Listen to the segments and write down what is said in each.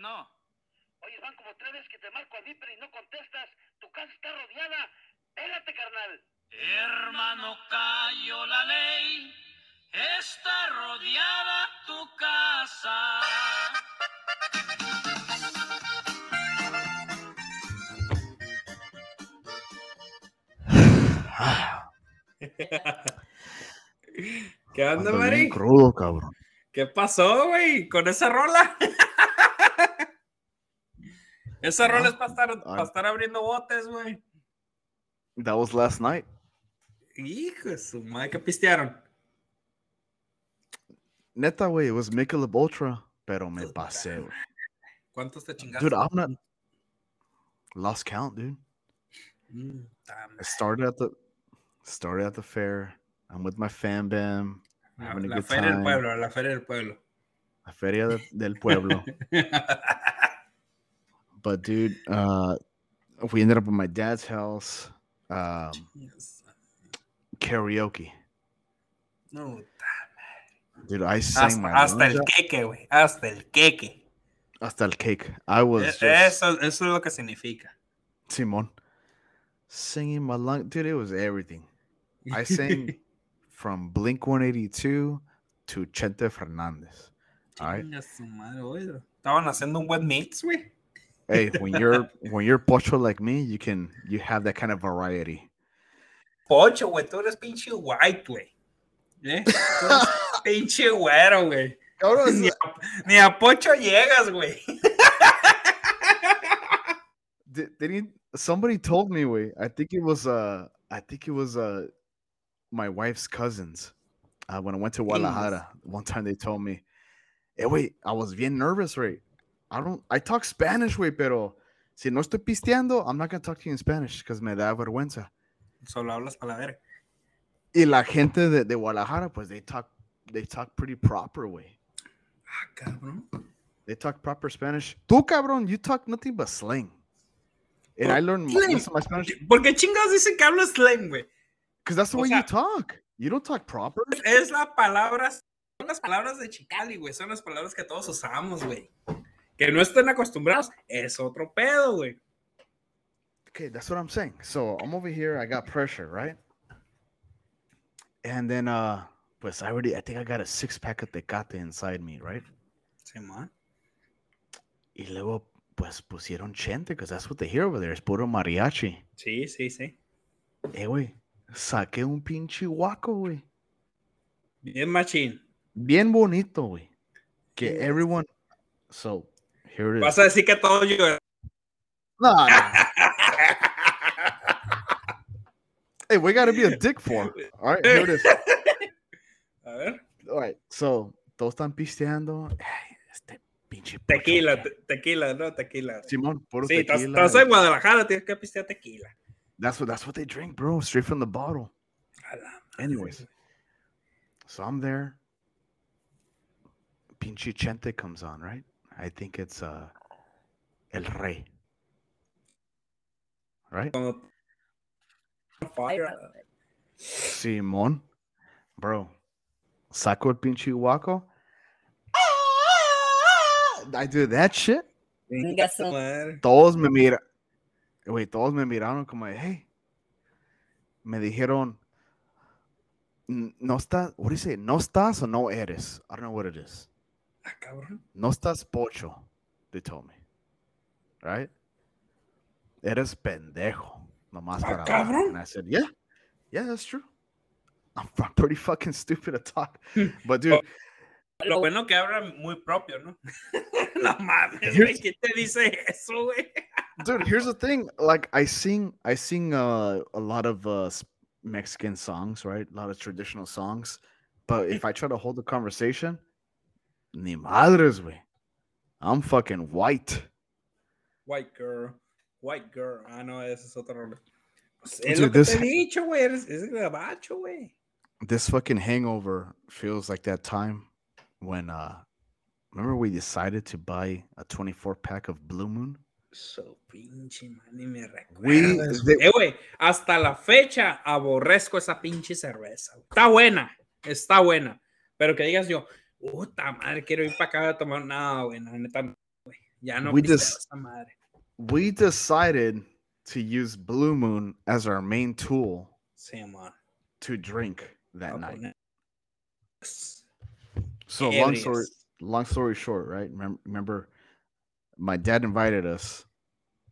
Bueno. Oye, van como tres veces que te marco a Viper y no contestas. Tu casa está rodeada. Pégate, carnal. Hermano, cayó la ley. Está rodeada tu casa. ¿Qué onda, Mari? crudo, cabrón. ¿Qué pasó, güey? ¿Con esa rola? esa rola es para estar, para estar abriendo botes, güey. That was last night. Hijo de su madre, ¿qué pistearon? Neta, güey, it was Michelob Ultra, pero me pasé, güey. ¿Cuántos te chingaste? Dude, I'm not lost count, dude. Mm, I started at the started at the fair. I'm with my fam bam. La, la feria del time. pueblo, la feria del pueblo. La feria de- del pueblo. but dude, uh, we ended up at my dad's house. Um, karaoke. No, damn Dude, I sang hasta, my hasta el queque, güey. Hasta el queque. hasta el cake. I was just Eso, eso es lo que significa. Simon singing my lung. Dude, it was everything. I sang from Blink 182 to Chente Fernandez. All right. Chinga su madre, güey. Estaban haciendo un wet mix, güey. Hey, when you're when you're pocho like me, you can you have that kind of variety. Pocho, güey, tú eres pinche white, güey. ¿Eh? Pinche güero, güey. Ni a, ni a Pocho llegas, güey. Did, didn't somebody told me wait i think it was uh i think it was uh my wife's cousins uh, when i went to guadalajara one time they told me hey wait i was bien nervous right i don't i talk spanish wait pero si no estoy pisteando i'm not gonna talk to you in spanish because me da vergüenza Solo hablas para la verga. y la gente de, de guadalajara pues they talk they talk pretty proper way Ah, cabrón. they talk proper spanish tú cabrón you talk nothing but slang and i learned Slang. most of my spanish ¿Por qué chingados dicen que hablas slang, güey? Because that's the O way sea- you talk. You don't talk proper. Es la palabra, son las palabras de Chicali, güey. Son las palabras que todos usamos, güey. Que no estén acostumbrados, es otro pedo, güey. Okay, that's what I'm saying. So I'm over here. I got pressure, right? And then, uh, pues I already, I think I got a six pack of tecate inside me, right? Sí, man. Y luego, pues pusieron chente, because that's what they hear over there. Es puro mariachi. Sí, sí, sí. Eh, güey, saqué un pinche guaco, güey. Bien machín. Bien bonito, güey. Que everyone. So, here it is. Vas a decir que todo yo. No, no. hey, we gotta be a dick for. 'em. All right, here it is. A ver. All right, so todos están pisteando. Ay, este pinche Tequila, que- te- tequila, no, tequila. Simón, puro Sí, estás, tequila. estás en Guadalajara, tienes que pistear tequila. That's what that's what they drink, bro. Straight from the bottle. A la madre, Anyways, so I'm there. Pinche chente comes on, right? I think it's uh El Rey. Right? Fire. Simón. Bro. Saco el pinche guaco. I do that shit. Chinga todos me miran, güey, todos me miraron como, de, hey, me dijeron, no estás, what do you say, no estás o no eres, I don't know what it is, Ah, cabrón. no estás pocho, they told me, right, eres pendejo, nomás Ah, para cabrón. and I said, yeah, yeah, that's true, I'm, I'm pretty fucking stupid to talk, but dude. Lo bueno que habla muy propio, ¿no? no mames, güey. Here's- ¿Quién te dice eso, güey? dude here's the thing like i sing i sing uh, a lot of uh mexican songs right a lot of traditional songs but if i try to hold a conversation ni madres güey. i'm fucking white White girl. White girl. Ah, no, ese es otro. Pues es Dude, lo que this- te he dicho, güey. Es gabacho, güey. this fucking hangover feels like that time when uh remember we decided to buy a 24 pack of blue moon So pinche man, ni me We- recuerdas. they- Eh, güey, hasta la fecha aborrezco esa pinche cerveza. Está buena, está buena. Pero que digas yo, puta madre, quiero ir para acá a tomar. No, güey, la neta, güey. Ya no We just- esa madre. we decided to use Blue Moon as our main tool Sí, to drink that a night. So long story, long story short, right? Remember, remember, my dad invited us.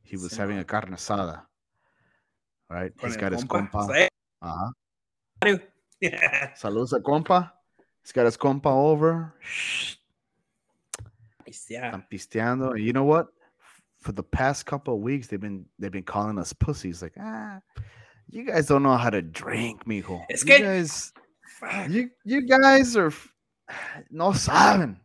He was having a Simón. carne asada, right? Con He's got his compa. compa. Sí. Uh-huh. Saludos a compa. He's got his compa over. Shh, Pistear. I'm pisteando. And you know what? For the past couple of weeks, they've been they've been calling us pussies. Like, ah, you guys don't know how to drink, mijo. Es you que- guys, Fuck. you you guys are no saben.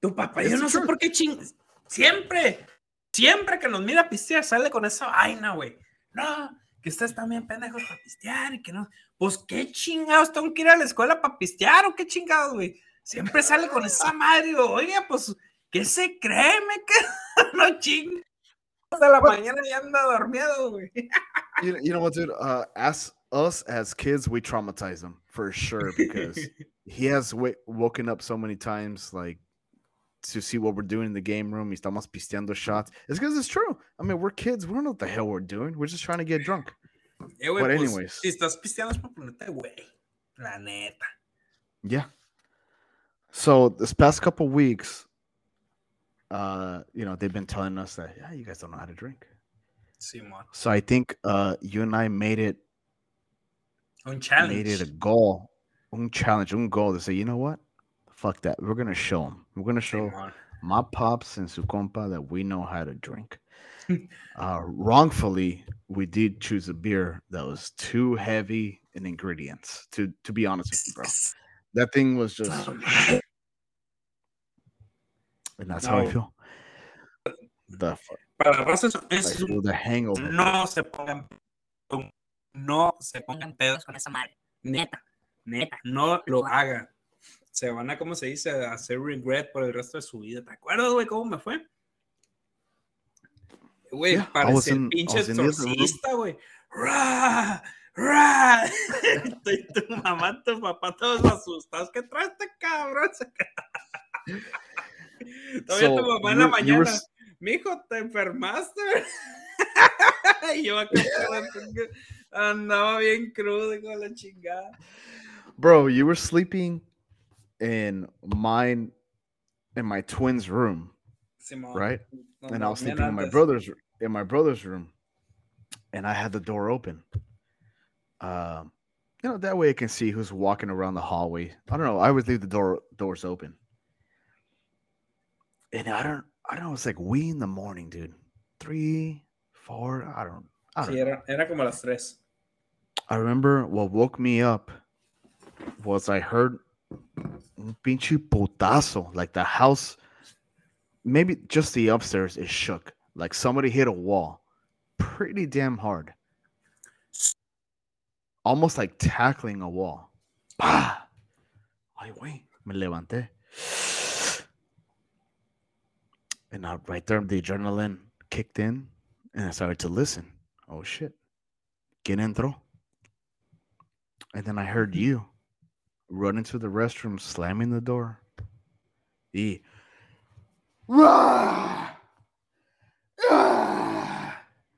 Tu papá, yo no sé por qué ching... Siempre, siempre que nos mira pistear, sale con esa vaina, güey. No, que ustedes también pendejos para pistear y que no. Pues qué chingados, tengo que ir a la escuela para pistear o qué chingados, güey. Siempre sale con esa madre, digo, oye, pues, ¿qué se cree, me que no ching. Hasta la mañana ya anda dormido, güey. You, you know what, dude? Uh, as us as kids, we traumatize him for sure because he has w- woken up so many times, like to see what we're doing in the game room. He's estamos pisteando shots. It's because it's true. I mean, we're kids. We don't know what the hell we're doing. We're just trying to get drunk. Eh, güey, But pues, anyways. si estás pisteando es para ponerte, güey. La neta. Yeah. So this past couple weeks, uh, you know, they've been telling us that yeah, you guys don't know how to drink. Simón. So I think uh, you and I made it Un challenge. made it a goal, un challenge, un goal to say, you know what? Fuck that. We're gonna show them. We're gonna show my pops and su compa that we know how to drink. uh, wrongfully, we did choose a beer that was too heavy in ingredients. To to be honest with you, bro, that thing was just, and that's how I feel. The fuck, Para la raza es, I the hangover. no se pongan no se pongan pedos con esa madre. Neta, neta, no lo hagan. Se van a, ¿cómo se dice? A hacer regret por el resto de su vida. ¿Te acuerdas, güey, cómo me fue? Güey, Yeah, parecía el pinche exorcista, güey. ¡Ra! ¡Ra! Tú y tu mamá, tu papá, todos asustados. ¿Qué traes este cabrón? Todavía So, tu mamá en la were- were mañana. s- Mijo, ¿te enfermaste? y yo acá andaba bien crudo con la chingada. Bro, you were sleeping in mine, in my twins' room, right? and I was sleeping in my brother's in my brother's room, and I had the door open. Um, you know that way I can see who's walking around the hallway. I don't know. I always leave the door doors open, and I don't. I don't know. It's like we in the morning, dude. Three, four. I don't. I don't. Sí, era, era como las tres. I remember what woke me up was I heard un pinche. Like the house, maybe just the upstairs is shook. Like somebody hit a wall pretty damn hard. Almost like tackling a wall. Bah! Ay, güey, me levanté. And I, right there, the adrenaline kicked in and I started to listen. Oh shit. ¿Quién entró? And then I heard you run into the restroom, slamming the door. Y. ¡Rah!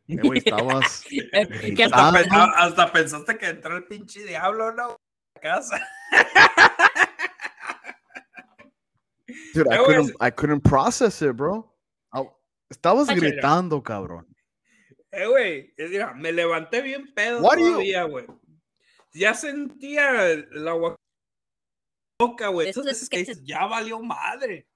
Güey, estabas. Que hasta, pe- a- hasta pensaste que entró el pinche diablo, ¿no? A casa. Dude, I couldn't, I couldn't process it, bro. I- estabas gritando, cabrón. Eh, güey, me levanté bien pedo What you- todavía, güey. Ya sentía la agua- boca, güey. Esas veces que dices, ya valió madre.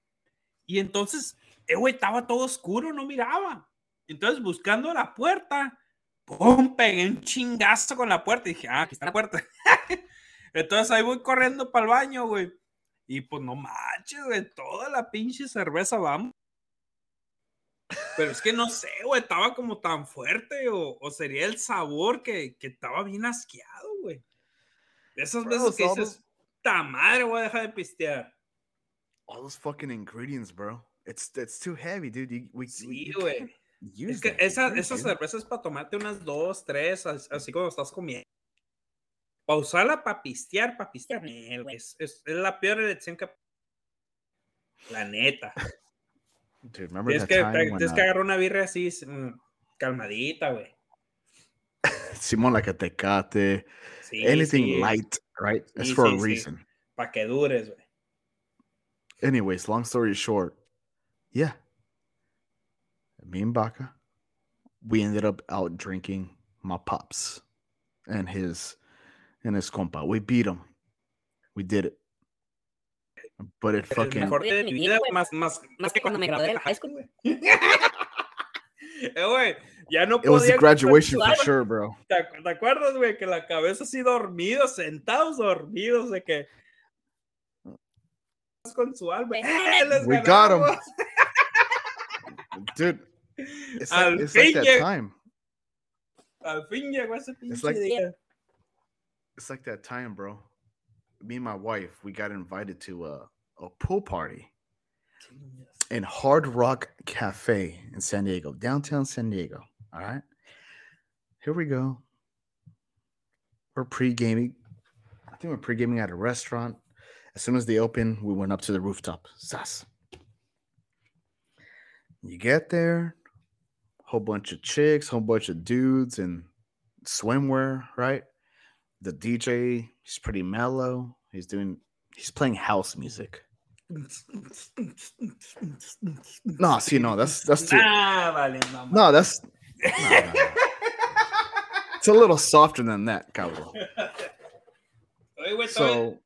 Y entonces, eh, güey, estaba todo oscuro, no miraba. Entonces, buscando la puerta, pum, pegué un chingazo con la puerta. Y dije, ah, aquí está la puerta. entonces ahí voy corriendo para el baño, güey. Y pues no manches, güey, toda la pinche cerveza, vamos. Pero es que no sé, güey, estaba como tan fuerte o, o sería el sabor que, que estaba bien asqueado, güey. Esas Bro, veces que so dices, ta madre, voy a dejar de pistear. All those fucking ingredients, bro. It's it's too heavy, dude. You, we, we- Sí, güey. can't Es use que esa, drink, esas cervezas es para tomarte unas dos, tres, as- así como estás comiendo. Para usarla para pistear, para pistear, güey, es, es- es la peor elección que. La neta. Dude, remember Tienes that que, time when tienes que uh, agarrar una birria así, mm, calmadita, güey. Simon like a tecate, Sí, anything sí, light, right? It's for sí, a sí. reason. Para que dures, güey. Anyways, long story short, yeah. Me and Baca, we ended up out drinking my pops and his and his compa. We beat him. We did it. But it El fucking ya no it was the podía graduation for consensuar, sure, bro. ¿Te, acu- te acuerdas, güey? Que la cabeza así dormidos, sentados dormidos, de que. Con su alma. ¡Eh, les We got 'em. ganamos! Dude, it's Al like, it's like fin that lleg- time. Al fin llegó ese pinche like- día. It's like that time, bro. Me and my wife, we got invited to a, a pool party in Hard Rock Cafe in San Diego, downtown San Diego. All right. Here we go. We're pre gaming. I think we're pre gaming at a restaurant. As soon as they open, we went up to the rooftop. Sas. You get there, whole bunch of chicks, whole bunch of dudes in swimwear, right? The DJ, he's pretty mellow. He's doing, he's playing house music. No, see, no, that's that's too. Nah, madre. No, that's. No. It's a little softer than that, cabrón. Oye, güey, So,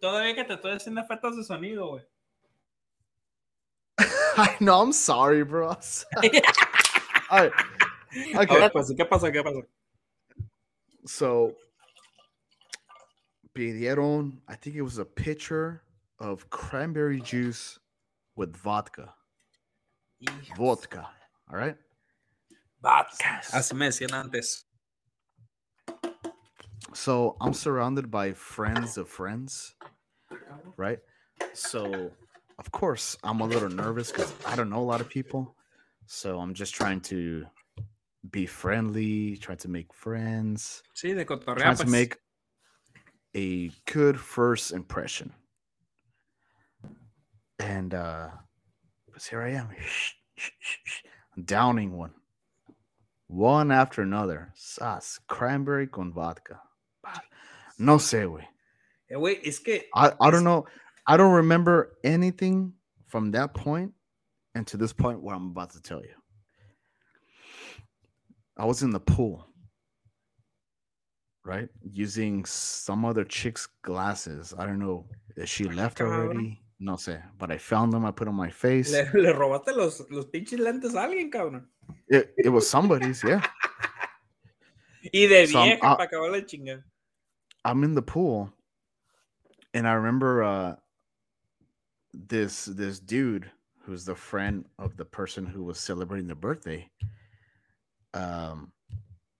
todavía que te estoy haciendo efectos de sonido, güey. I know, I'm sorry, bro. I'm sorry. All right. Okay. ver, pues, ¿qué pasa? ¿Qué pasa? So, pidieron, I think it was a pitcher of cranberry juice with vodka. Vodka. All right. Así me decían antes. So I'm surrounded by friends of friends, right? So of course I'm a little nervous because I don't know a lot of people. So I'm just trying to be friendly, try to make friends, Sí, de cotorrear, trying to make a good first impression. And uh but here I am. Downing one. One after another. Sas, cranberry con vodka. No sé, güey. Eh, güey, es que I, I don't know. I don't remember anything from that point and to this point what I'm about to tell you. I was in the pool, right? Using some other chick's glasses. I don't know if she left already. No sé. But I found them. I put on my face. le, le robaste los, los pinches lentes a alguien, cabrón. It, it was somebody's, yeah. Y de So, vieja para acabar la chinga. I'm in the pool, and I remember uh, this this dude who's the friend of the person who was celebrating their birthday. Um,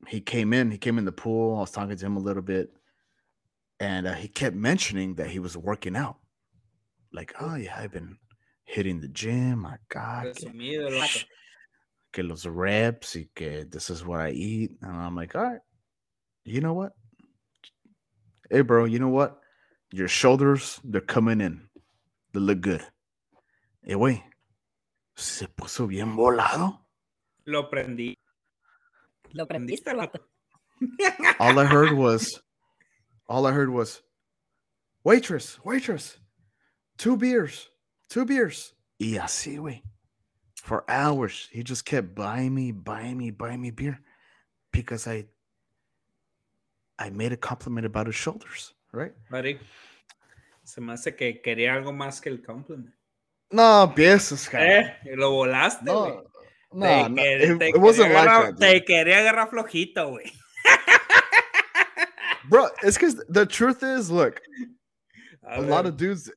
he came in. He came in the pool. I was talking to him a little bit, and uh, he kept mentioning that he was working out. Like, oh yeah, I've been hitting the gym. My God, que, Resumido, el vato. que los reps y que this is what I eat. And I'm like, all right, you know what? Hey, bro, you know what? Your shoulders, they're coming in. They look good. Hey, güey, se puso bien volado. Lo prendí. Lo Prendiste prendiste, el vato. vato. All I heard was, all I heard was, waitress, waitress, two beers, two beers. Y así, güey. For hours, he just kept buying me, buying me, buying me beer because I, I made a compliment about his shoulders, right? Buddy. se me hace que quería algo más que el compliment. No, piensas, cabrón. Eh, lo volaste, güey. No, Te no, no, quer- it, te it wasn't quería like agarrar- that. Te dude. quería agarrar flojito, güey. Bro, it's because the truth is, look, a lot of dudes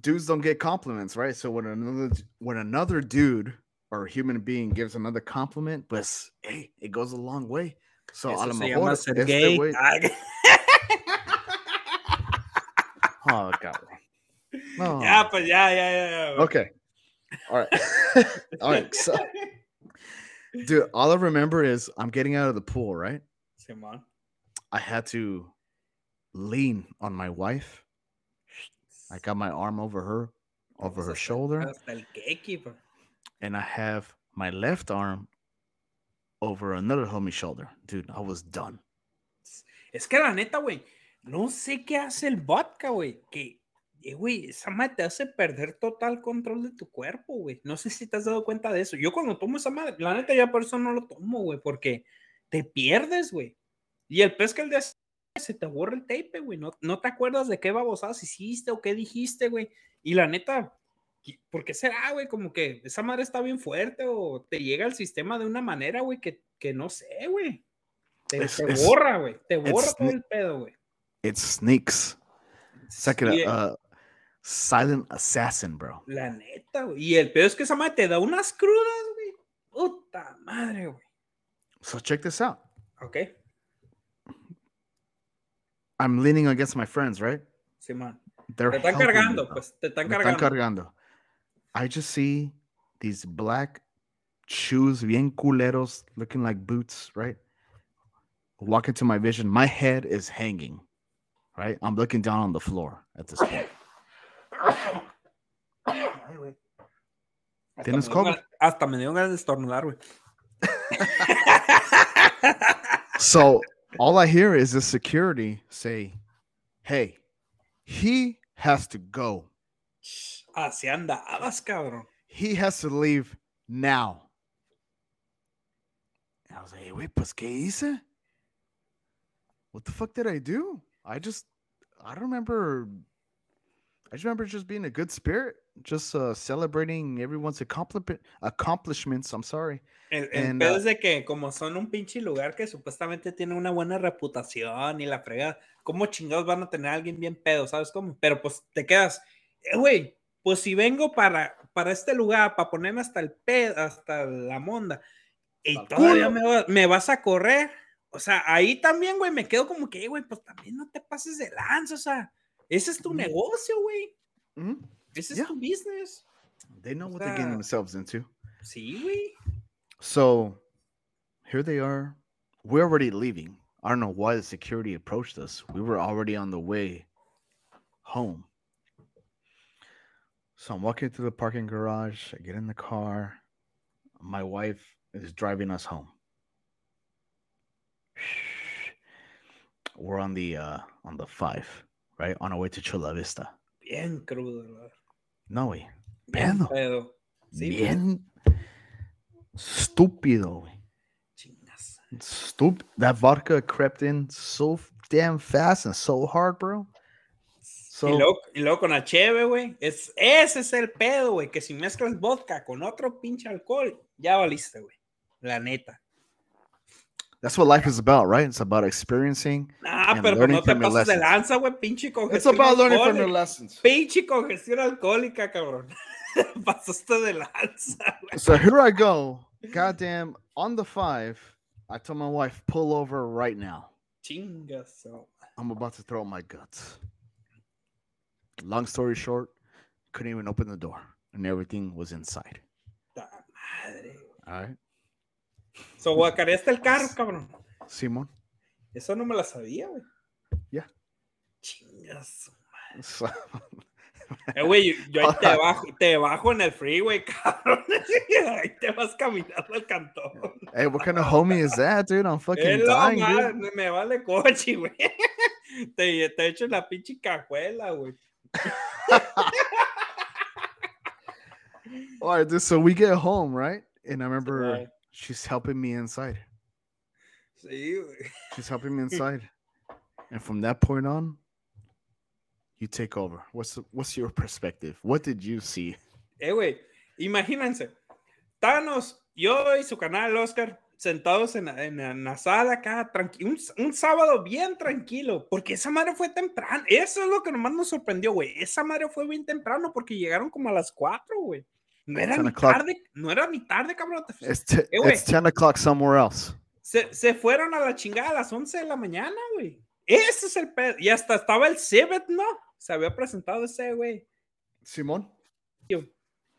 dudes don't get compliments, right? So when another when another dude or human being gives another compliment, but hey, it goes a long way. So a Eso lo se mejor este gay. Ay, oh god. No. Ya, pues ya, ya, ya. ya. Okay. All right. all right. So dude, all I remember is I'm getting out of the pool, right? Simón. I had to lean on my wife. I got my arm over her, over her Hasta- shoulder. Pues. and I have my left arm over another homie's shoulder. Dude, I was done. Es que la neta, güey, no sé qué hace el vodka, güey, que, eh, güey, esa madre te hace perder total control de tu cuerpo, güey. No sé si te has dado cuenta de eso. Yo cuando tomo esa madre, la neta ya por eso no lo tomo, güey, porque te pierdes, güey. Y el pez que el de se te borra el tape, güey. No, no te acuerdas de qué babosadas hiciste o qué dijiste, güey. Y la neta, ¿qué- ¿por qué será, güey? Como que esa madre está bien fuerte o te llega al sistema de una manera, güey, que, que no sé, güey. Te, borra, güey. Te borra todo el pedo, güey. It sneaks. It's like Sí, a, a silent assassin, bro. La neta, güey. Y el pedo es que esa madre te da unas crudas, güey. Puta madre, güey. So check this out. Ok, I'm leaning against my friends, right? Simón. They're Te están me, cargando, bro. pues. Te están Me están cargando. cargando. I just see these black shoes, bien culeros, looking like boots, right? Walk into my vision. My head is hanging, right? I'm looking down on the floor at this point. Ay, güey. Hasta ¿Tienes me dio? Hasta me dio ganas de estornudar, güey. So all I hear is the security say, "Hey, he has to go. Así andabas, cabrón. He has to leave now." And I was like, "Wait, pues qué hice? What the fuck did I do? I just, I don't remember. I just remember just being a good spirit, just uh, celebrating everyone's accomplishment, accomplishments. I'm sorry. El, el And, pedo uh, es de que como son un pinche lugar que supuestamente tiene una buena reputación y la fregada, ¿cómo chingados van a tener a alguien bien pedo? ¿Sabes cómo? Pero pues te quedas, eh, güey, pues si vengo para, para este lugar, para ponerme hasta el pedo, hasta la monda, y todavía me, va- me vas a correr, o sea, ahí también, güey, me quedo como que, "Eh, güey, pues también no te pases de lanza, o sea, ese es tu negocio, güey, Mhm. Ese is Yeah. business. They know what they're getting themselves into. Güey. So here they are. We're already leaving. I don't know why the security approached us. We were already on the way home. So I'm walking through the parking garage. I get in the car. My wife is driving us home. We're on the uh on the five, right? On our way to Chula Vista. Bien crudo. No. Bien Pedo. pedo. Sí, pues. Bien estúpido, güey. Chingas. Stupid. That vodka crept in so damn fast and so hard, bro. So y, luego, y luego con la cheve, güey. Es, ese es el pedo, güey. Que si mezclas vodka con otro pinche alcohol, ya valiste, güey. La neta. That's what life is about, right? It's about experiencing. Ah, And pero learning no te from your pases de lessons. lanza, güey. Pinche congestión. It's about learning from your lessons. Pinche congestión alcohólica, cabrón. Pasaste de lanza. So here I go. Goddamn, on the five. I told my wife, pull over right now. Chingas. I'm about to throw my guts. Long story short, couldn't even open the door, and everything was inside. All right, So, guacareaste el carro, cabrón. Simon. Eso no me la sabía, güey. Ya. Chingas. So, Eh, güey, yo- ahí te bajo, te bajo en el freeway, cabrón. Ahí te vas caminando al cantón. hey, what kind of homie is that, dude? I'm fucking Es dying, dude. me vale coche, güey. Te, te echo la pinche cajuela, güey. All right, dude. So we get home, right? And I remember. She's helping me inside. Sí, güey. She's helping me inside. and from that point on, you take over. What's what's your perspective? What did you see? Eh, güey, imagínense. Estábamos, yo y su canal, Oscar, sentados en, la- en, la- en la sala acá, tranqui- un, un sábado bien tranquilo, porque esa madre fue temprano. Eso es lo que nomás nos sorprendió, güey. Esa madre fue bien temprano porque llegaron como a las 4, güey. No era 10 ni tarde, no era ni tarde, cabrón. It's, Eh, güey. it's 10 o'clock somewhere else. Se, se fueron a la chingada a las 11 de la mañana, güey. Ese es el pedo. Y hasta estaba el Civet, ¿no? Se había presentado ese, güey. Simón? Yo.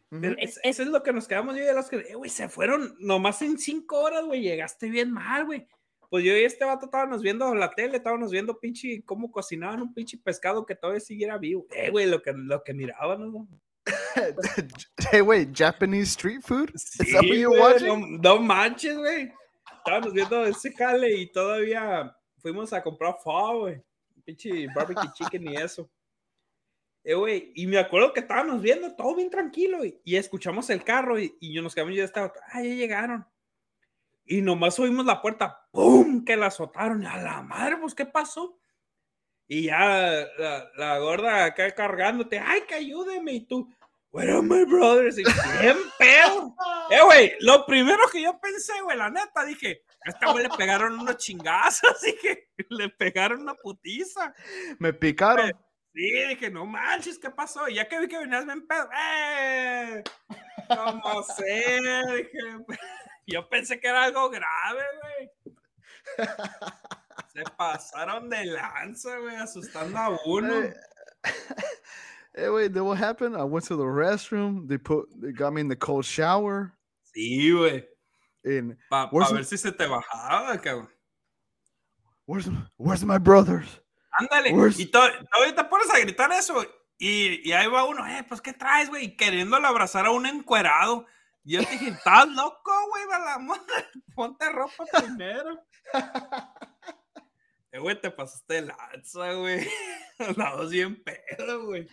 Pero es- eso es lo que nos quedamos yo y de los que, eh, güey, se fueron nomás en cinco horas, güey, llegaste bien mal, güey. Pues yo y este vato estábamos viendo la tele, estábamos viendo pinche cómo cocinaban un pinche pescado que todavía siguiera vivo. Eh, güey, lo que, lo que mirábamos, ¿no? hey, wait, Japanese street food? Is that what you're güey, watching? No, no manches, güey. Estábamos viendo ese jale y todavía fuimos a comprar pho, güey. Pinche barbecue chicken y eso. Eh, güey, y me acuerdo que estábamos viendo todo bien tranquilo güey, y escuchamos el carro y, y yo nos quedamos y ya estaba, ah, ya llegaron. Y nomás oímos la puerta, ¡pum! que la azotaron. Y a la madre, pues, ¿qué pasó? Y ya la, la gorda acá cargándote, ¡ay, que ayúdeme! Y tú, Where are my brothers? Y bien pedo. Eh, güey, lo primero que yo pensé, güey, la neta, dije, a esta güey le pegaron unos chingazos, dije, le pegaron una putiza. Me picaron. Sí, dije, no manches, ¿qué pasó? Y ya que vi que venías bien pedo, ¡eh! ¿Cómo sé? Dije, yo pensé que era algo grave, güey. Se pasaron de lanza, güey, asustando a uno. Hey, hey, wait, then what happened? I went to the restroom. They put, they got me in the cold shower. Sí, güey. And Para Where's ver si se te bajaba, cabrón. where's where's my brothers? Ándale. Where's- Y to- todavía te pones a gritar eso. Y, y ahí va uno, eh, pues, ¿qué traes, güey? Queriéndole abrazar a un encuerado. Y yo te dije, ¿estás loco, güey? Balamón? Ponte ropa primero. Eh, güey, te pasaste de lanza, güey. Bien pedo, güey.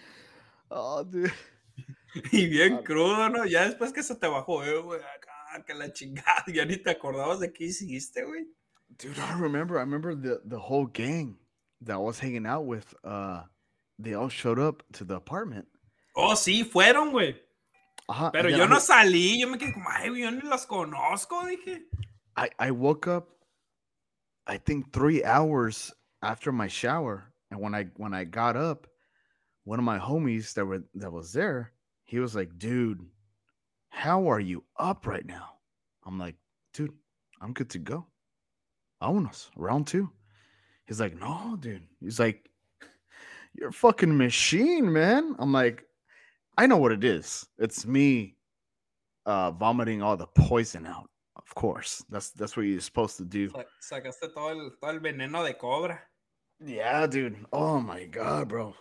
Oh, dude. Y bien Ah. crudo, ¿no? Ya después que se te bajó, eh, güey, acá, que la chingada. Ya ni te acordabas de qué hiciste, güey. Dude, I remember. I remember the the whole gang that I was hanging out with. Uh, they all showed up to the apartment. Oh, sí, fueron, güey. Uh-huh, Pero yo no salí, yo me quedé como, ay, güey, yo ni los conozco, dije. I I woke up. I think three hours after my shower, and when I when I got up, one of my homies that were that was there, he was like, "Dude, how are you up right now?" I'm like, "Dude, I'm good to go. Vámonos, round two. He's like, "No, dude." He's like, "You're a fucking machine, man." I'm like, "I know what it is. It's me uh vomiting all the poison out. Of course. That's that's what you're supposed to do." Sa- Sacaste todo el, todo el veneno de cobra. Yeah, dude. Oh my god, bro.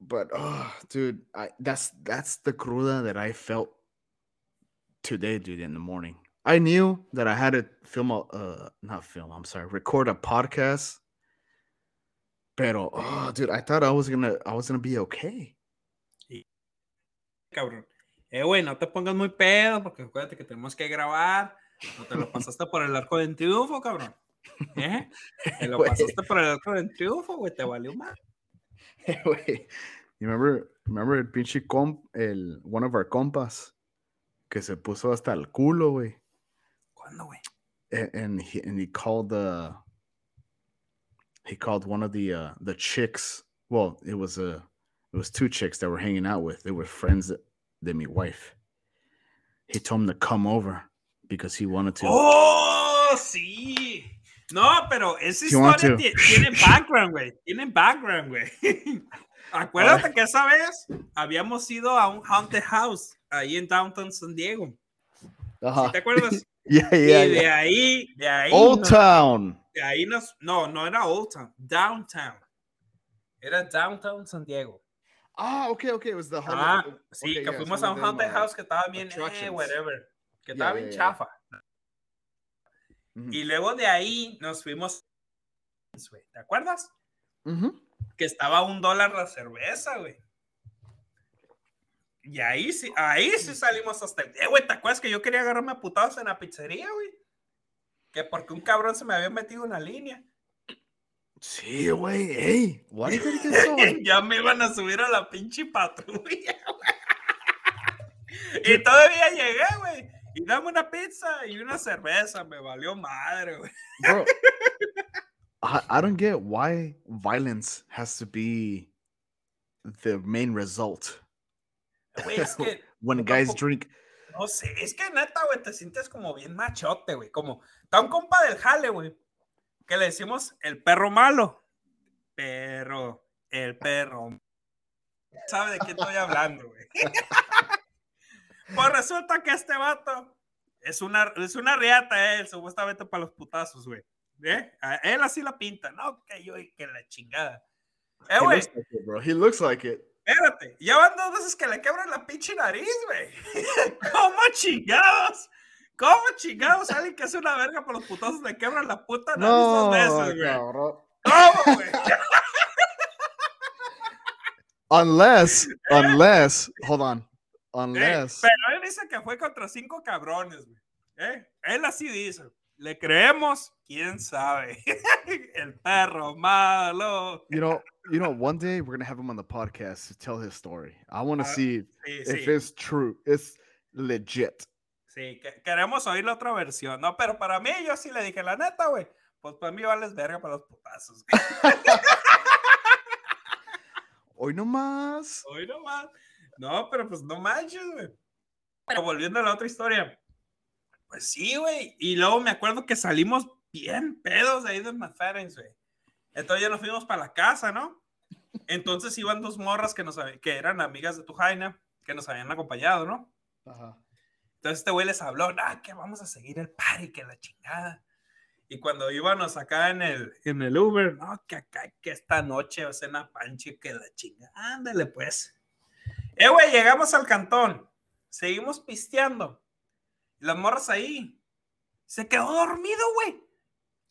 But oh, dude, I that's that's the cruda that I felt today, dude, in the morning. I knew that I had to film a uh not film, I'm sorry, record a podcast. Pero oh dude, I thought I was gonna I was gonna be okay. Cabrón. Eh, güey, no te pongas muy pedo, porque acuérdate que tenemos que grabar. No te lo pasaste por el arco de triunfo, cabrón. ¿Eh? Te lo Güey. pasaste por el arco de triunfo, güey, te valió mal. Wait, you remember remember el pinche comp el one of our compas que se puso hasta el culo, güey. ¿Cuándo, güey? and, and he and he called the he called one of the uh the chicks well it was a it was two chicks that were hanging out with they were friends that de mi wife he told him to come over because he wanted to ¡Oh, sí! No, pero esa want historia to- ti- tiene background, güey. Tiene background, güey. Acuérdate que esa vez habíamos ido a un haunted house ahí en downtown San Diego. ¿Te acuerdas? yeah y yeah, de yeah. ahí, de ahí, old nos- town de ahí nos, no, no era Old Town, Downtown. Era Downtown San Diego. Ah okay okay it was the Ah, Hollywood- sí, okay, que yeah, fuimos a un them, haunted uh, house que estaba bien, eh, whatever, que estaba yeah, bien yeah. chafa. Mhm. Y luego de ahí nos fuimos, ¿te acuerdas? Mhm. Que estaba a un dólar la cerveza, güey. Y ahí sí, ahí sí salimos hasta el... Eh, güey, ¿te acuerdas que yo quería agarrarme a putados en la pizzería, güey? Que porque un cabrón se me había metido una línea. Sí güey so ya me iban a subir a la pinche patrulla, güey. Y todavía llegué, güey. Y dame una pizza y una cerveza. Me valió madre, güey. bro I, I don't get why violence has to be the main result es que, when guys drink no sé, es que neta, güey, te sientes como bien machote, güey. Como, está un compa del jale, güey, que le decimos el perro malo. Pero, el perro. ¿Sabe de qué estoy hablando, güey? pues resulta que este vato es una, es una riata, él, supuestamente para los putazos, güey. ¿Eh? A él así la pinta, no, que yo que la chingada. Eh, he güey, looks like it, bro he looks like it espérate. Ya van dos veces que le quebran la pinche nariz, güey. ¿Cómo chingados? ¿Cómo chingados alguien que hace una verga por los putazos le quebran la puta nariz dos No, veces, güey? cabrón. ¿Cómo, güey? Unless, unless, hold on. Eh, Unless. pero él dice que fue contra cinco cabrones, güey. ¿Eh? Él así dice. ¿Le creemos? ¿Quién sabe? El perro malo. You know, you know, one day we're gonna have him on the podcast to tell his story. I want to Ah, see Sí, if sí. it's true. It's legit. Sí, que- queremos oír la otra versión, ¿no? Pero para mí, yo sí le dije, la neta, güey, pues para mí vales verga para los putazos. güey. Hoy no más. Hoy no más. No, pero pues no manches, güey. Pero volviendo a la otra historia. Pues sí, güey. Y luego me acuerdo que salimos bien pedos de ahí de McFarren's, güey. Entonces ya nos fuimos para la casa, ¿no? Entonces iban dos morras que, nos, que eran amigas de tu Jaina, que nos habían acompañado, ¿no? Entonces este güey les habló, ah, que vamos a seguir el party, que la chingada. Y cuando íbamos acá en el, en el Uber, no, que acá, que esta noche va a ser una panche, que la chingada. Ándale, pues. Eh, güey, llegamos al cantón. Seguimos pisteando. Y las morras ahí. Se quedó dormido, güey.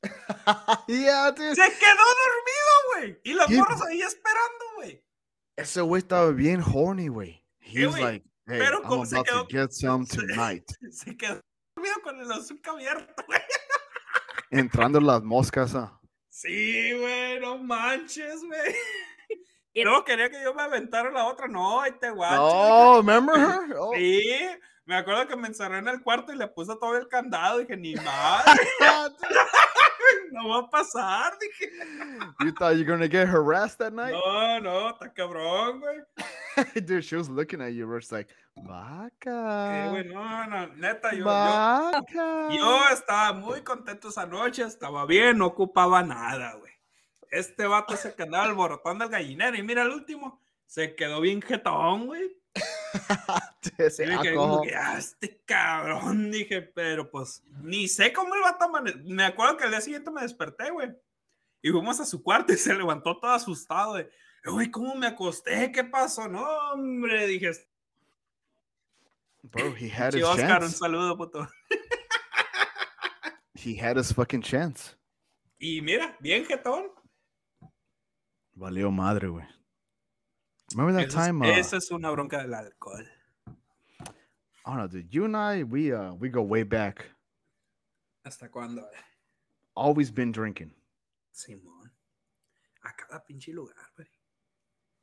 yeah. Se quedó dormido, güey. Y las ¿Qué? morras ahí esperando, güey. Ese güey estaba bien horny, güey. He Eh, was like, hey, pero como se quedó- to get some se- tonight. Se quedó dormido con el azúcar abierto, güey. Entrando las moscas. ah. Sí, güey, no manches, güey. Y luego quería que yo me aventara la otra. No, ahí te guacho. Oh, remember her? Oh. Sí, me acuerdo que me encerré en el cuarto y le puse todo el candado. Dije, ni madre, no va a pasar. Dije, you thought you were gonna get harassed that night? no, no, está cabrón, güey. Dude, she was looking at you. We're just like, Eh, vaca. güey, no, no, neta, yo, yo, Vaca. yo estaba muy contento esa noche. Estaba bien, no ocupaba nada, güey. Este vato se quedaba alborotando el gallinero. Y mira, el último se quedó bien jetón, güey. Ese me quedé como que, "Ah, este cabrón, dije, pero pues ni sé cómo el vato amane- Me acuerdo que al día siguiente me desperté, güey. Y fuimos a su cuarto y se levantó todo asustado de, güey, ¿cómo me acosté? ¿Qué pasó? No, hombre, dije, Bro, he had "Sí, his Oscar, un chance. saludo, puto. He had his fucking chance. Y mira, bien jetón. Valió madre, güey. Remember that Eso es- time? Uh, Esa es una bronca del alcohol. I don't know, dude. You and I, we uh, we go way back. ¿Hasta cuándo? Always been drinking. Simón. A cada pinche lugar, güey.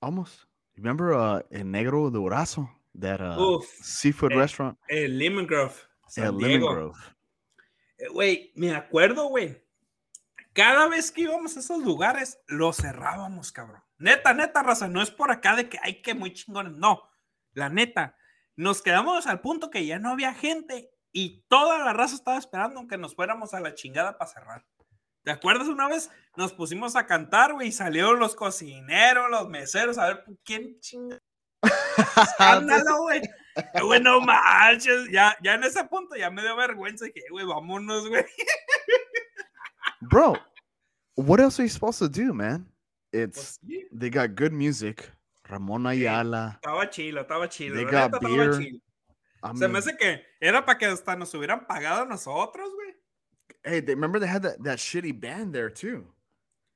Almost. Remember uh, El Negro de Durazo? That uh, seafood eh, restaurant? El Lemon Grove. San El Lemon. Grove. Eh, Güey, me acuerdo, güey. Cada vez que íbamos a esos lugares, los cerrábamos, cabrón. Neta, neta, raza, no es por acá de que hay que muy chingones. No, la neta. Nos quedamos al punto que ya no había gente y toda la raza estaba esperando que nos fuéramos a la chingada para cerrar. ¿Te acuerdas una vez? Nos pusimos a cantar, güey, y salieron los cocineros, los meseros, a ver quién chinga. Escándalo, güey. Güey, no manches. Ya, ya en ese punto ya me dio vergüenza. Dije, güey, vámonos, güey. Bro, what else are you supposed to do, man? It's Pues they got good music. Ramon Ayala. estaba chilo, estaba chilo. They got estaba beer. chilo. I Se me hace que era para que hasta nos hubieran pagado a nosotros, güey. Hey, they, remember they had that, that shitty band there too.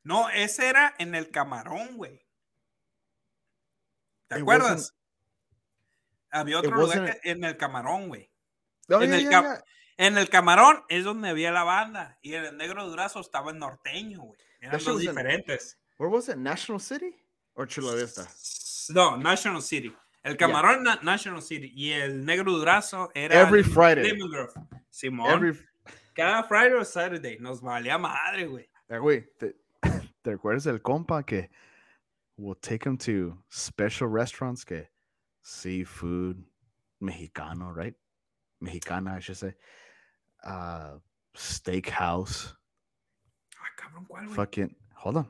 No, ese era en el camarón, güey. ¿Te It acuerdas? Había otro lugar que- en el camarón, güey. Oh, En yeah, el yeah, yeah. En el camarón es donde había la banda. Y el negro durazo estaba en norteño, güey. Eran dos was in- diferentes. Where was it? National City or Chula Vista? No, National City. El camarón na- National City y el negro durazo era Every Friday. Simón. Every Cada Friday o Saturday. Nos valía madre, güey. Eh, güey, ¿te, ¿te acuerdas del compa que will take him to special restaurants que seafood mexicano, right? Mexicana, I should say. Uh, steakhouse. Ah, cabrón, ¿cuál, güey? Fucking hold on.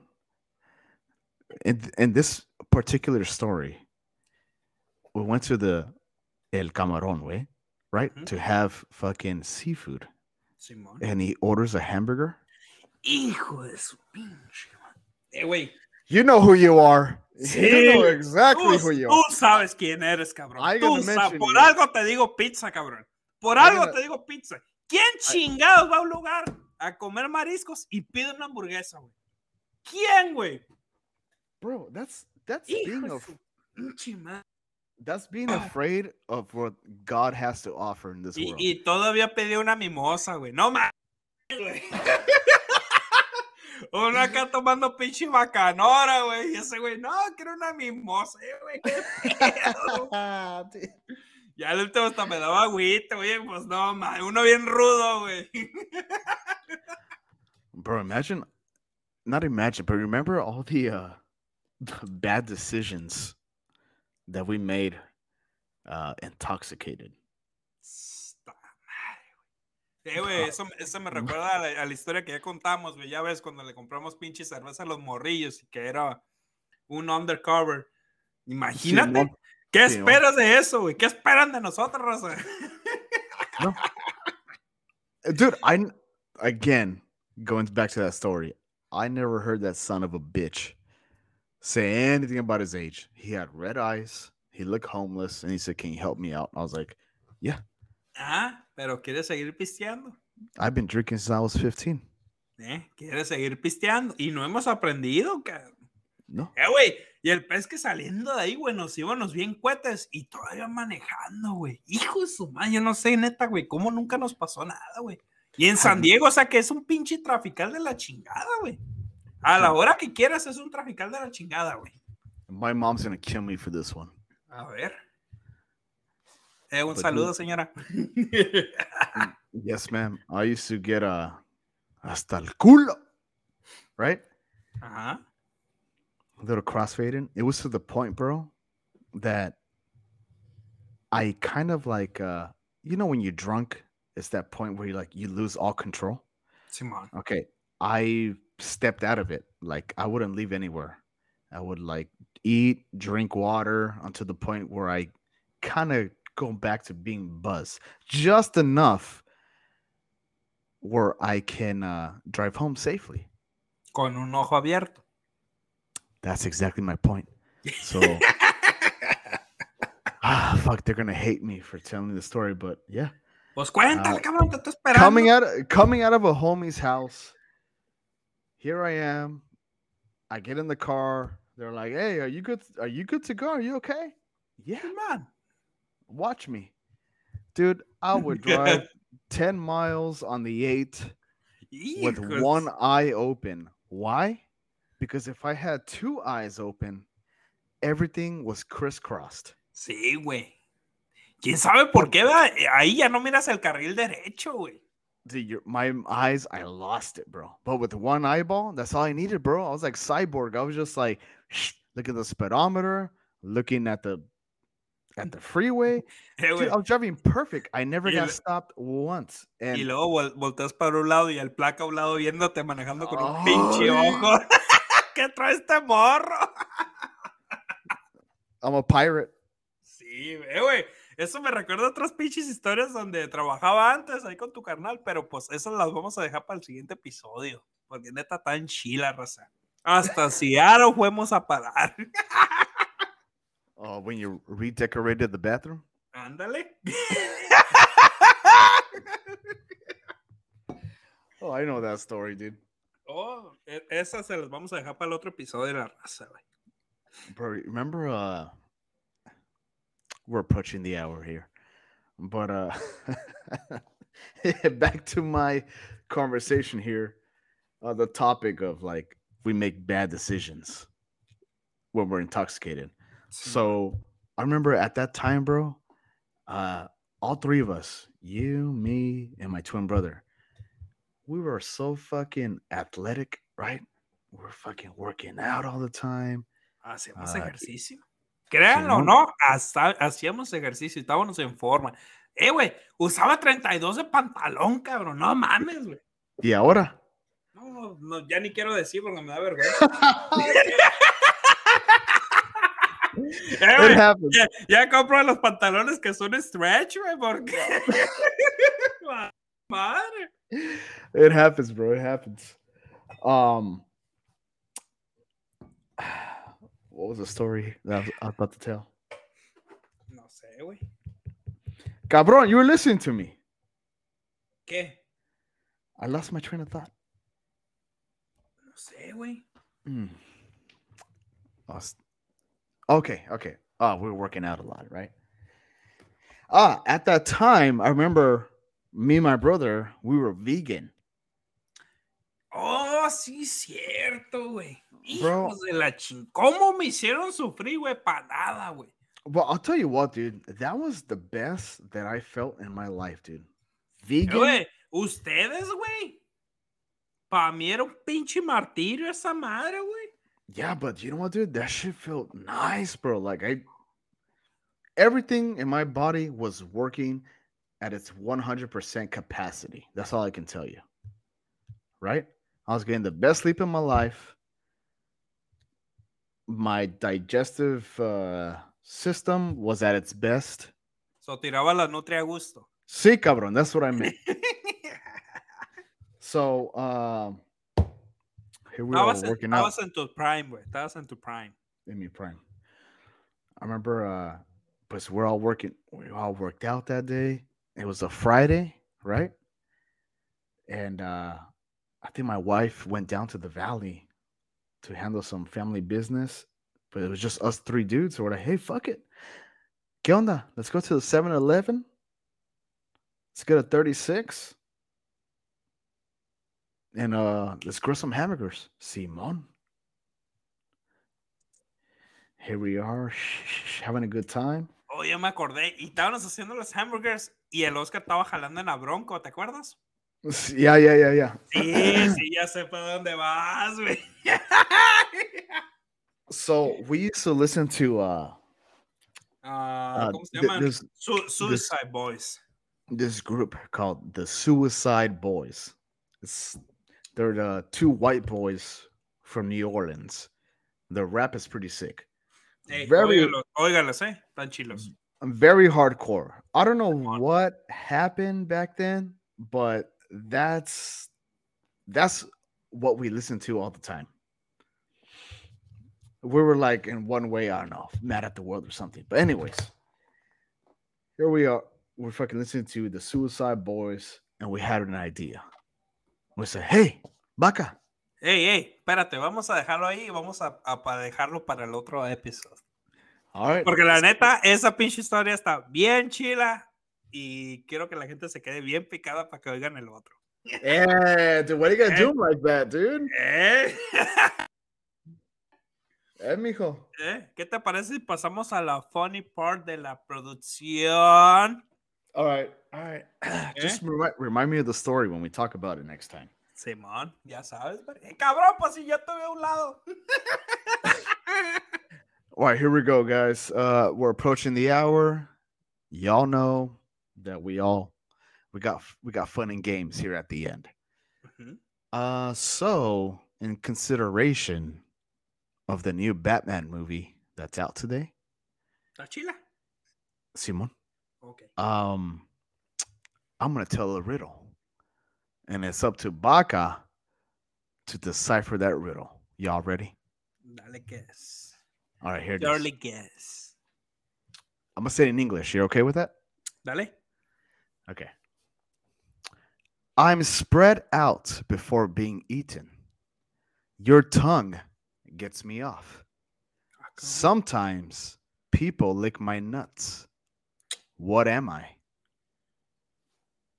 In in this particular story, we went to the El Camarón, way, right? Mhm. To have fucking seafood, Simón. and he orders a hamburger. Hijo de su pinche. Eh, güey. You know who you are. You know exactly tú, who you tú are. sabes quién eres, cabrón. I Tú sabes. Por you. algo te digo pizza, cabrón. Por I algo gonna- te digo pizza. ¿Quién chingados va a un lugar a comer mariscos y pide una hamburguesa, güey? ¿Quién, güey? Bro, that's that's Hijo being su pinche madre. That's being afraid of what God has to offer in this Y, world. y todavía pedí una mimosa, güey. No mames, güey. Uno acá tomando pinche bacanora, güey. Y ese güey, no, quiero una mimosa, eh, güey. qué pedo. Ya el último hasta me daba agüita, güey. Pues no, man. Uno bien rudo, güey. Bro, imagine not imagine, but remember all the uh the bad decisions that we made uh intoxicated. Esta madre, güey. Eh, güey, eso, eso me recuerda a la, a la historia que ya contamos, güey. Ya ves, cuando le compramos pinche cerveza a los morrillos y que era un undercover. Imagínate. Simón. ¿Qué Sí, ¿no? de eso, güey? ¿Qué esperan de nosotros, Rosa? Uh, Dude, I, again, going back to that story. I never heard that son of a bitch say anything about his age. He had red eyes, he looked homeless, and he said, Can you help me out? I was like, Ah, pero quieres seguir pisteando. I've been drinking since I was 15. ¿Eh? Quieres seguir pisteando. Y no hemos aprendido, cabrón. No. Eh, güey. Y el pez que saliendo de ahí, güey, nos íbamos bien cuetes y todavía manejando, güey. Hijo de su madre, yo no sé, neta, güey, cómo nunca nos pasó nada, güey. Y en San Diego, o sea, que es un pinche trafical de la chingada, güey. A la hora que quieras es un trafical de la chingada, güey. My mom's gonna kill me for this one. A ver. Eh, un But saludo, señora. Yes, ma'am. I used to get a hasta el culo, right? Ajá. A little crossfading. It was to the point, bro, that I kind of like, uh, you know, when you're drunk, it's that point where you like you lose all control. Simón. Okay, I stepped out of it. Like I wouldn't leave anywhere. I would like eat, drink water until the point where I kind of go back to being buzzed, just enough where I can uh, drive home safely. Con un ojo abierto. That's exactly my point. So, ah, fuck, they're gonna hate me for telling the story, but yeah, Pues cuéntale, Ah, cabrón, te estoy esperando. coming out, coming out of a homie's house. Here I am. I get in the car. They're like, "Hey, are you good? Are you good to go? Are you okay?" Yeah, man. watch me, dude. I would drive ten miles on the eight with one eye open. Why? Because if I had two eyes open, everything was crisscrossed. Sí, güey. ¿Quién sabe por qué? Ahí ya no miras el carril derecho, güey. Dude, your, my eyes, I lost it, bro. But with one eyeball, that's all I needed, bro. I was like cyborg. I was just like, look at the speedometer, looking at the at the freeway. Dude. I was driving perfect. I never Y got lo- stopped once. Y And luego vol- volteas para un lado y el placa a un lado viéndote manejando con un pinche ojo. ¿Qué trae este morro? I'm a pirate. Sí, eh, güey. Eso me recuerda a otras pinches historias donde trabajaba antes ahí con tu carnal, pero pues esas las vamos a dejar para el siguiente episodio. Porque neta en chila, raza. Hasta Seattle fuimos a parar. Oh, when you redecorated the bathroom. Ándale. Oh, I know that story, dude. Oh, e- esas se las vamos a dejar para el otro episodio de la raza, güey. Bro, remember uh we're approaching the hour here. But uh back to my conversation here. Uh the topic of like we make bad decisions when we're intoxicated. So I remember at that time, bro, uh all three of us, you, me, and my twin brother, we were so fucking athletic, right? We are fucking working out all the time. Hacíamos Ah, ejercicio. Créanlo no, hasta hacíamos ejercicio, estábamos en forma. Eh, güey, usaba 32 de pantalón, cabrón. No mames, güey. Y ahora? No, no, ya ni quiero decir porque me da vergüenza. Eh, ya, ya compro los pantalones que son stretch, güey, porque. Ma- Madre. It happens, bro. It happens. Um what was the story that I was, about to tell? No sé, güey. Cabron, you were listening to me. ¿Qué? I lost my train of thought. No sé, güey. Mm. Okay, okay. Oh, we were working out a lot, right? Ah, at that time, I remember me and my brother, we were vegan. Oh, sí, cierto, güey. Bro. De la ching. ¿Cómo me hicieron sufrir, güey? Para nada, güey. Well, I'll tell you what, dude. That was the best that I felt in my life, dude. Vegan. Güey, ustedes, güey. Para mí era un pinche martirio esa madre, güey. Yeah, but you know what, dude? That shit felt nice, bro. Like I everything in my body was working at its 100% capacity. That's all I can tell you. Right? I was getting the best sleep in my life. My digestive uh, system was at its best. So tiraba la nutria a gusto. Sí, cabrón. That's what I meant. So, um, here we are Estabas en, working out. estabas en tu prime, güey. Estabas en tu prime. in me prime. I remember uh but we're all working we all worked out that day. It was a Friday, right? And uh I think my wife went down to the valley to handle some family business, but it was just us three dudes. So we're like, hey, fuck it. ¿Qué onda? Let's go to the 7-Eleven. Let's get a 36. And uh let's grill some hamburgers. Simon. Here we are, having a good time. Oh, ya me acordé. Y estábamos haciendo los hamburgers y el Oscar estaba jalando en la bronco, ¿te acuerdas? Yeah, yeah, yeah, yeah. Sí, sí, ya sé para dónde vas, güey. So we used to listen to uh, Ah, uh ¿Cómo se llaman? this Su- Suicide Boys. this group called the Suicide Boys. It's they're the two white boys from New Orleans. The rap is pretty sick. Ey, Very- óigalos, óigalos, eh. Están chilos. Very hardcore. I don't know what happened back then, but that's that's what we listen to all the time. We were like in one way, I don't know, mad at the world or something. But anyways, here we are. We're fucking listening to the Suicide Boys, and we had an idea. We said, "Hey, Baca, Hey, ey, espérate, vamos a dejarlo ahí y vamos a, a pa- dejarlo para el otro episodio. all right." Porque la neta, esa pinche historia está bien chila y quiero que la gente se quede bien picada para que oigan el otro. Yeah, dude, what are you gonna do like that, dude? ¿Eh? Eh, mijo. ¿Eh? ¿Qué te parece si pasamos a la funny part de la producción? All right, all right. Just remind, remind me of the story when we talk about it next time. Simón, ya sabes. pero- Eh, cabrón, pues si yo te veo a un lado. All right, here we go, guys. Uh, we're approaching the hour. Y'all know that we all we got we got fun and games here at the end. Ujú. Uh, so in consideration of the new Batman movie that's out today, ¿Está chila? Simon, Ok. um, I'm gonna tell a riddle, and it's up to Baca to decipher that riddle. Y'all ready? Dale guess. All right, here it is. Early guess. I'm gonna say it in English. You okay with that? Dale. Okay. I'm spread out before being eaten. Your tongue gets me off. Sometimes people lick my nuts. What am I?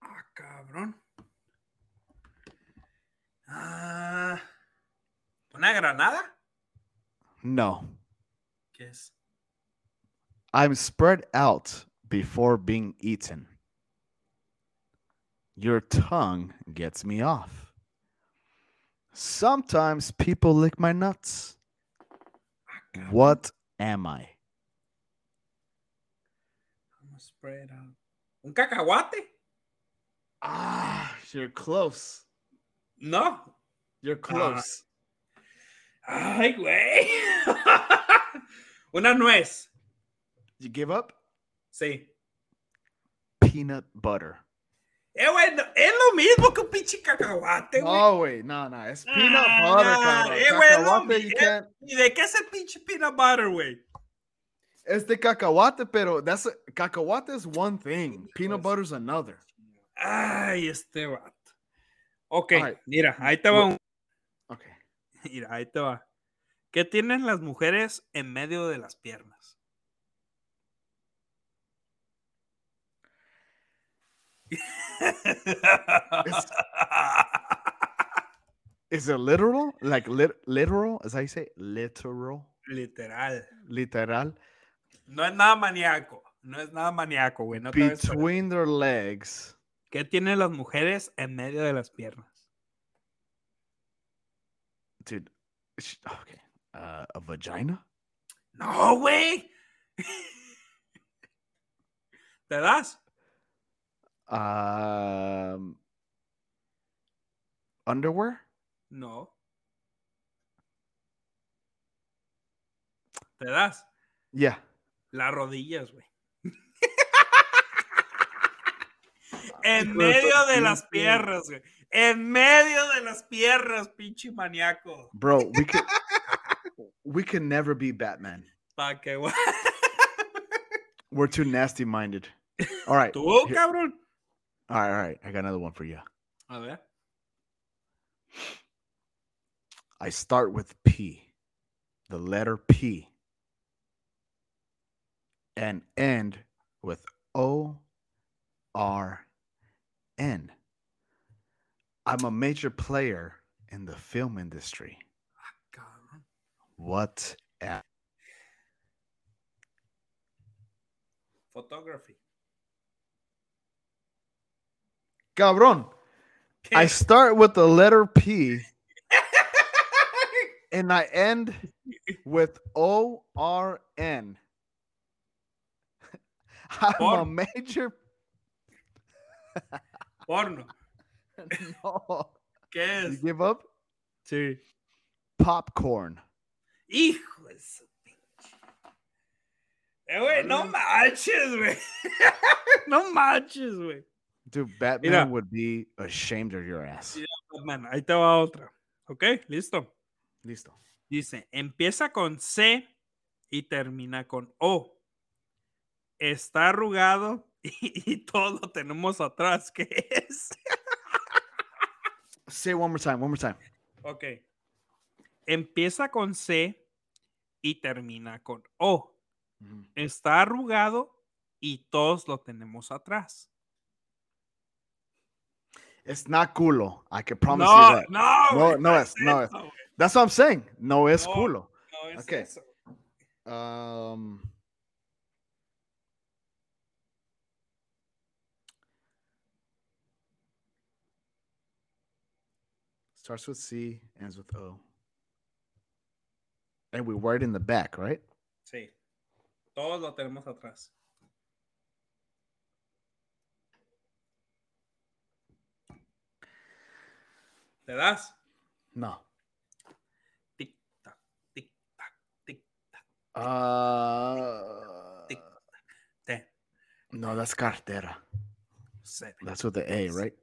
Ah, cabrón. Ah, ¿Una granada? No. ¿Qué es? I'm spread out before being eaten. Your tongue gets me off. Sometimes people lick my nuts. What am I? I'm gonna spread out. ¿Un cacahuate? Ah, you're close. No. You're close. Ay, güey. Una nuez. You give up? Sí. Peanut butter. Güey, no- es lo mismo que un pinche cacahuate, güey. No, güey, no, no. It's peanut Ah, butter, cabrón. eh, Cacahuate, eh. can't. ¿Y de qué es el pinche peanut butter, güey? It's the cacahuate, pero that's a, cacahuate is one thing. Peanut Pues. butter's another. Ay, este vato. Ok, Alright. mira, ahí te va un... Okay. Mira, ahí te va. ¿Qué tienen las mujeres en medio de las piernas? Is it literal? Like lit- literal? As I say, literal, Literal. literal. No es nada maníaco. No es nada maníaco, güey. No Between their legs. ¿Qué tienen las mujeres en medio de las piernas? Dude. Okay. Uh, a vagina? No, güey. ¿Te das? Um, underwear? No. ¿Te das? Yeah. Las rodillas, güey. en Hijo de tu medio de las piernas, güey. En medio de las piernas, pinche maníaco. Bro, we can, we could never be Batman. Pa' que, güey. We're too nasty minded. All right. ¿Tú, cabrón? All right, all right. I got another one for you. A ver. I start with P, the letter P, and end with O R N. I'm a major player in the film industry. What? am- Photography. Cabron. I start with the letter P and I end with O R N. I'm a major. Porno. no. ¿Qué You give up? Sí. Popcorn. Hijo de su pinche. Eh, güey, no manches, güey. no manches, güey. Dude, Batman Mira. would be ashamed of your ass. Yeah. Man, ahí te va otra. ¿Ok? Listo. Listo. Dice, empieza con C y termina con O. Está arrugado y, y todo lo tenemos atrás. ¿Qué es? Say one more time. One more time. Ok. Empieza con C y termina con O. Está arrugado y todos lo tenemos atrás. It's not culo. I can promise no, you that. no, No, no es, no güey, That's what I'm saying. No es No. culo. no es Okay. eso. Um. Starts with C, ends with O. And we were in the back, right? Sí. Todos lo tenemos atrás. ¿Te das? No. Tic, tac, tic, tac, tic, tac. Uh, Tic. Ten, no, that's cartera. seven, That's with the A, right?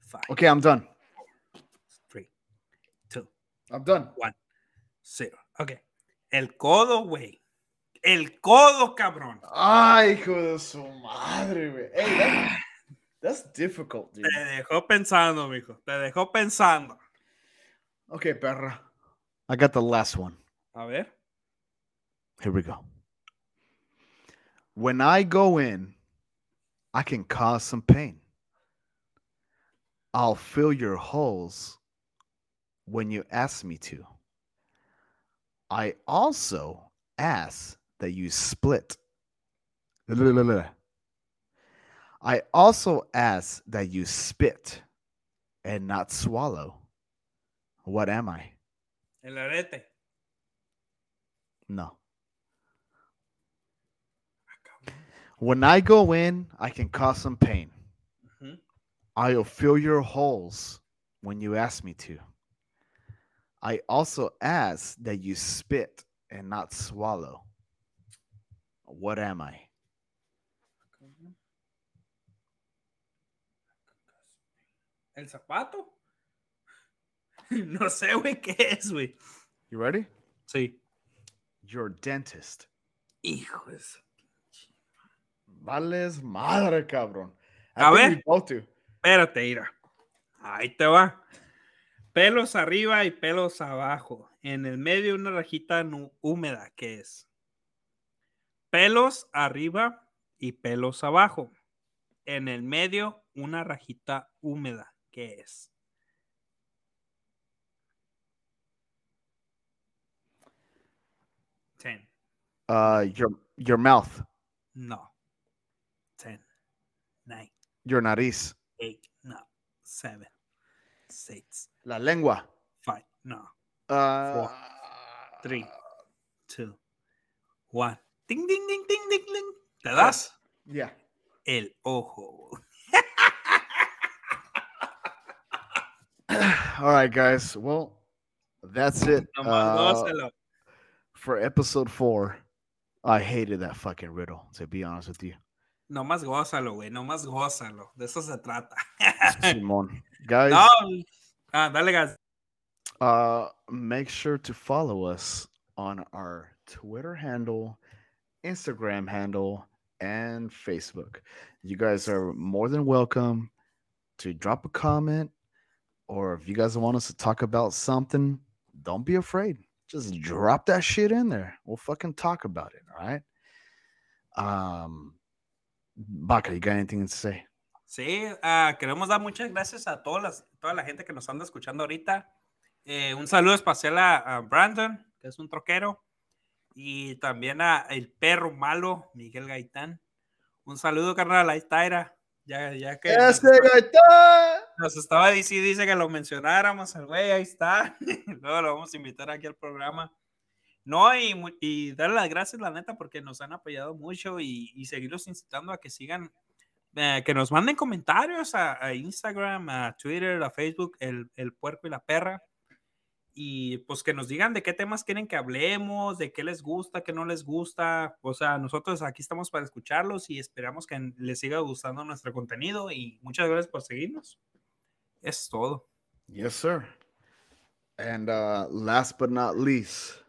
five, Okay, I'm done. three, two, I'm done. one, zero. Ok. El codo, güey. El codo, cabrón. Ay, hijo de su madre, güey. Hey, that's difficult, dude. Te dejó pensando, mijo. Te dejó pensando. Okay, perra. I got the last one. A ver. Here we go. When I go in, I can cause some pain. I'll fill your holes when you ask me to. I also ask that you split. I also ask that you spit and not swallow. What am I? El arete. No. Ah, when I go in, I can cause some pain. Ujú. I'll fill your holes when you ask me to. I also ask that you spit and not swallow. What am I? ¿El zapato? No sé, güey, ¿qué es, güey? You ready? Sí. Your dentist. Hijo de su- Vales madre, cabrón. I A ver. Espérate, mira. Ahí te va. Pelos arriba y pelos abajo. En el medio una rajita húmeda, ¿qué es? Pelos arriba y pelos abajo. En el medio una rajita húmeda, ¿qué es? Ten. Uh, your your mouth, No. Ten. Nine. your nariz, Eight. No. Seven. Six. la lengua. Five. No. Uh, three, two, one. Ding, ding, ding, ding, ding, ding. ¿Te das? Yeah. El ojo. All right, guys. Well, that's it uh, for episode four. I hated that fucking riddle, to be honest with you. Nomás gózalo, güey. Nomás gózalo. De eso se trata. Simon. Guys, no. Ah, dale gas. uh, make sure to follow us on our Twitter handle, Instagram handle, and Facebook. You guys are more than welcome to drop a comment, or if you guys want us to talk about something, don't be afraid. Just drop that shit in there. We'll fucking talk about it. All right. Um, Baka, you got anything to say? Sí, ah, queremos dar muchas gracias a todas las, toda la gente que nos anda escuchando ahorita. Eh, un saludo especial a, a Brandon, que es un troquero, y también a el perro malo, Miguel Gaitán. Un saludo, carnal, ahí está, Ira. Ya, ya que nos, nos estaba diciendo, que lo mencionáramos, el güey, ahí está. Luego lo vamos a invitar aquí al programa. No, y, y darle las gracias, la neta, porque nos han apoyado mucho y, y seguirlos incitando a que sigan eh, que nos manden comentarios a, a Instagram, a Twitter, a Facebook, el, el puerco y la perra. Y pues que nos digan de qué temas quieren que hablemos, de qué les gusta, qué no les gusta. O sea, nosotros aquí estamos para escucharlos y esperamos que les siga gustando nuestro contenido. Y muchas gracias por seguirnos. Es todo. Yes, sir. And uh last but not least,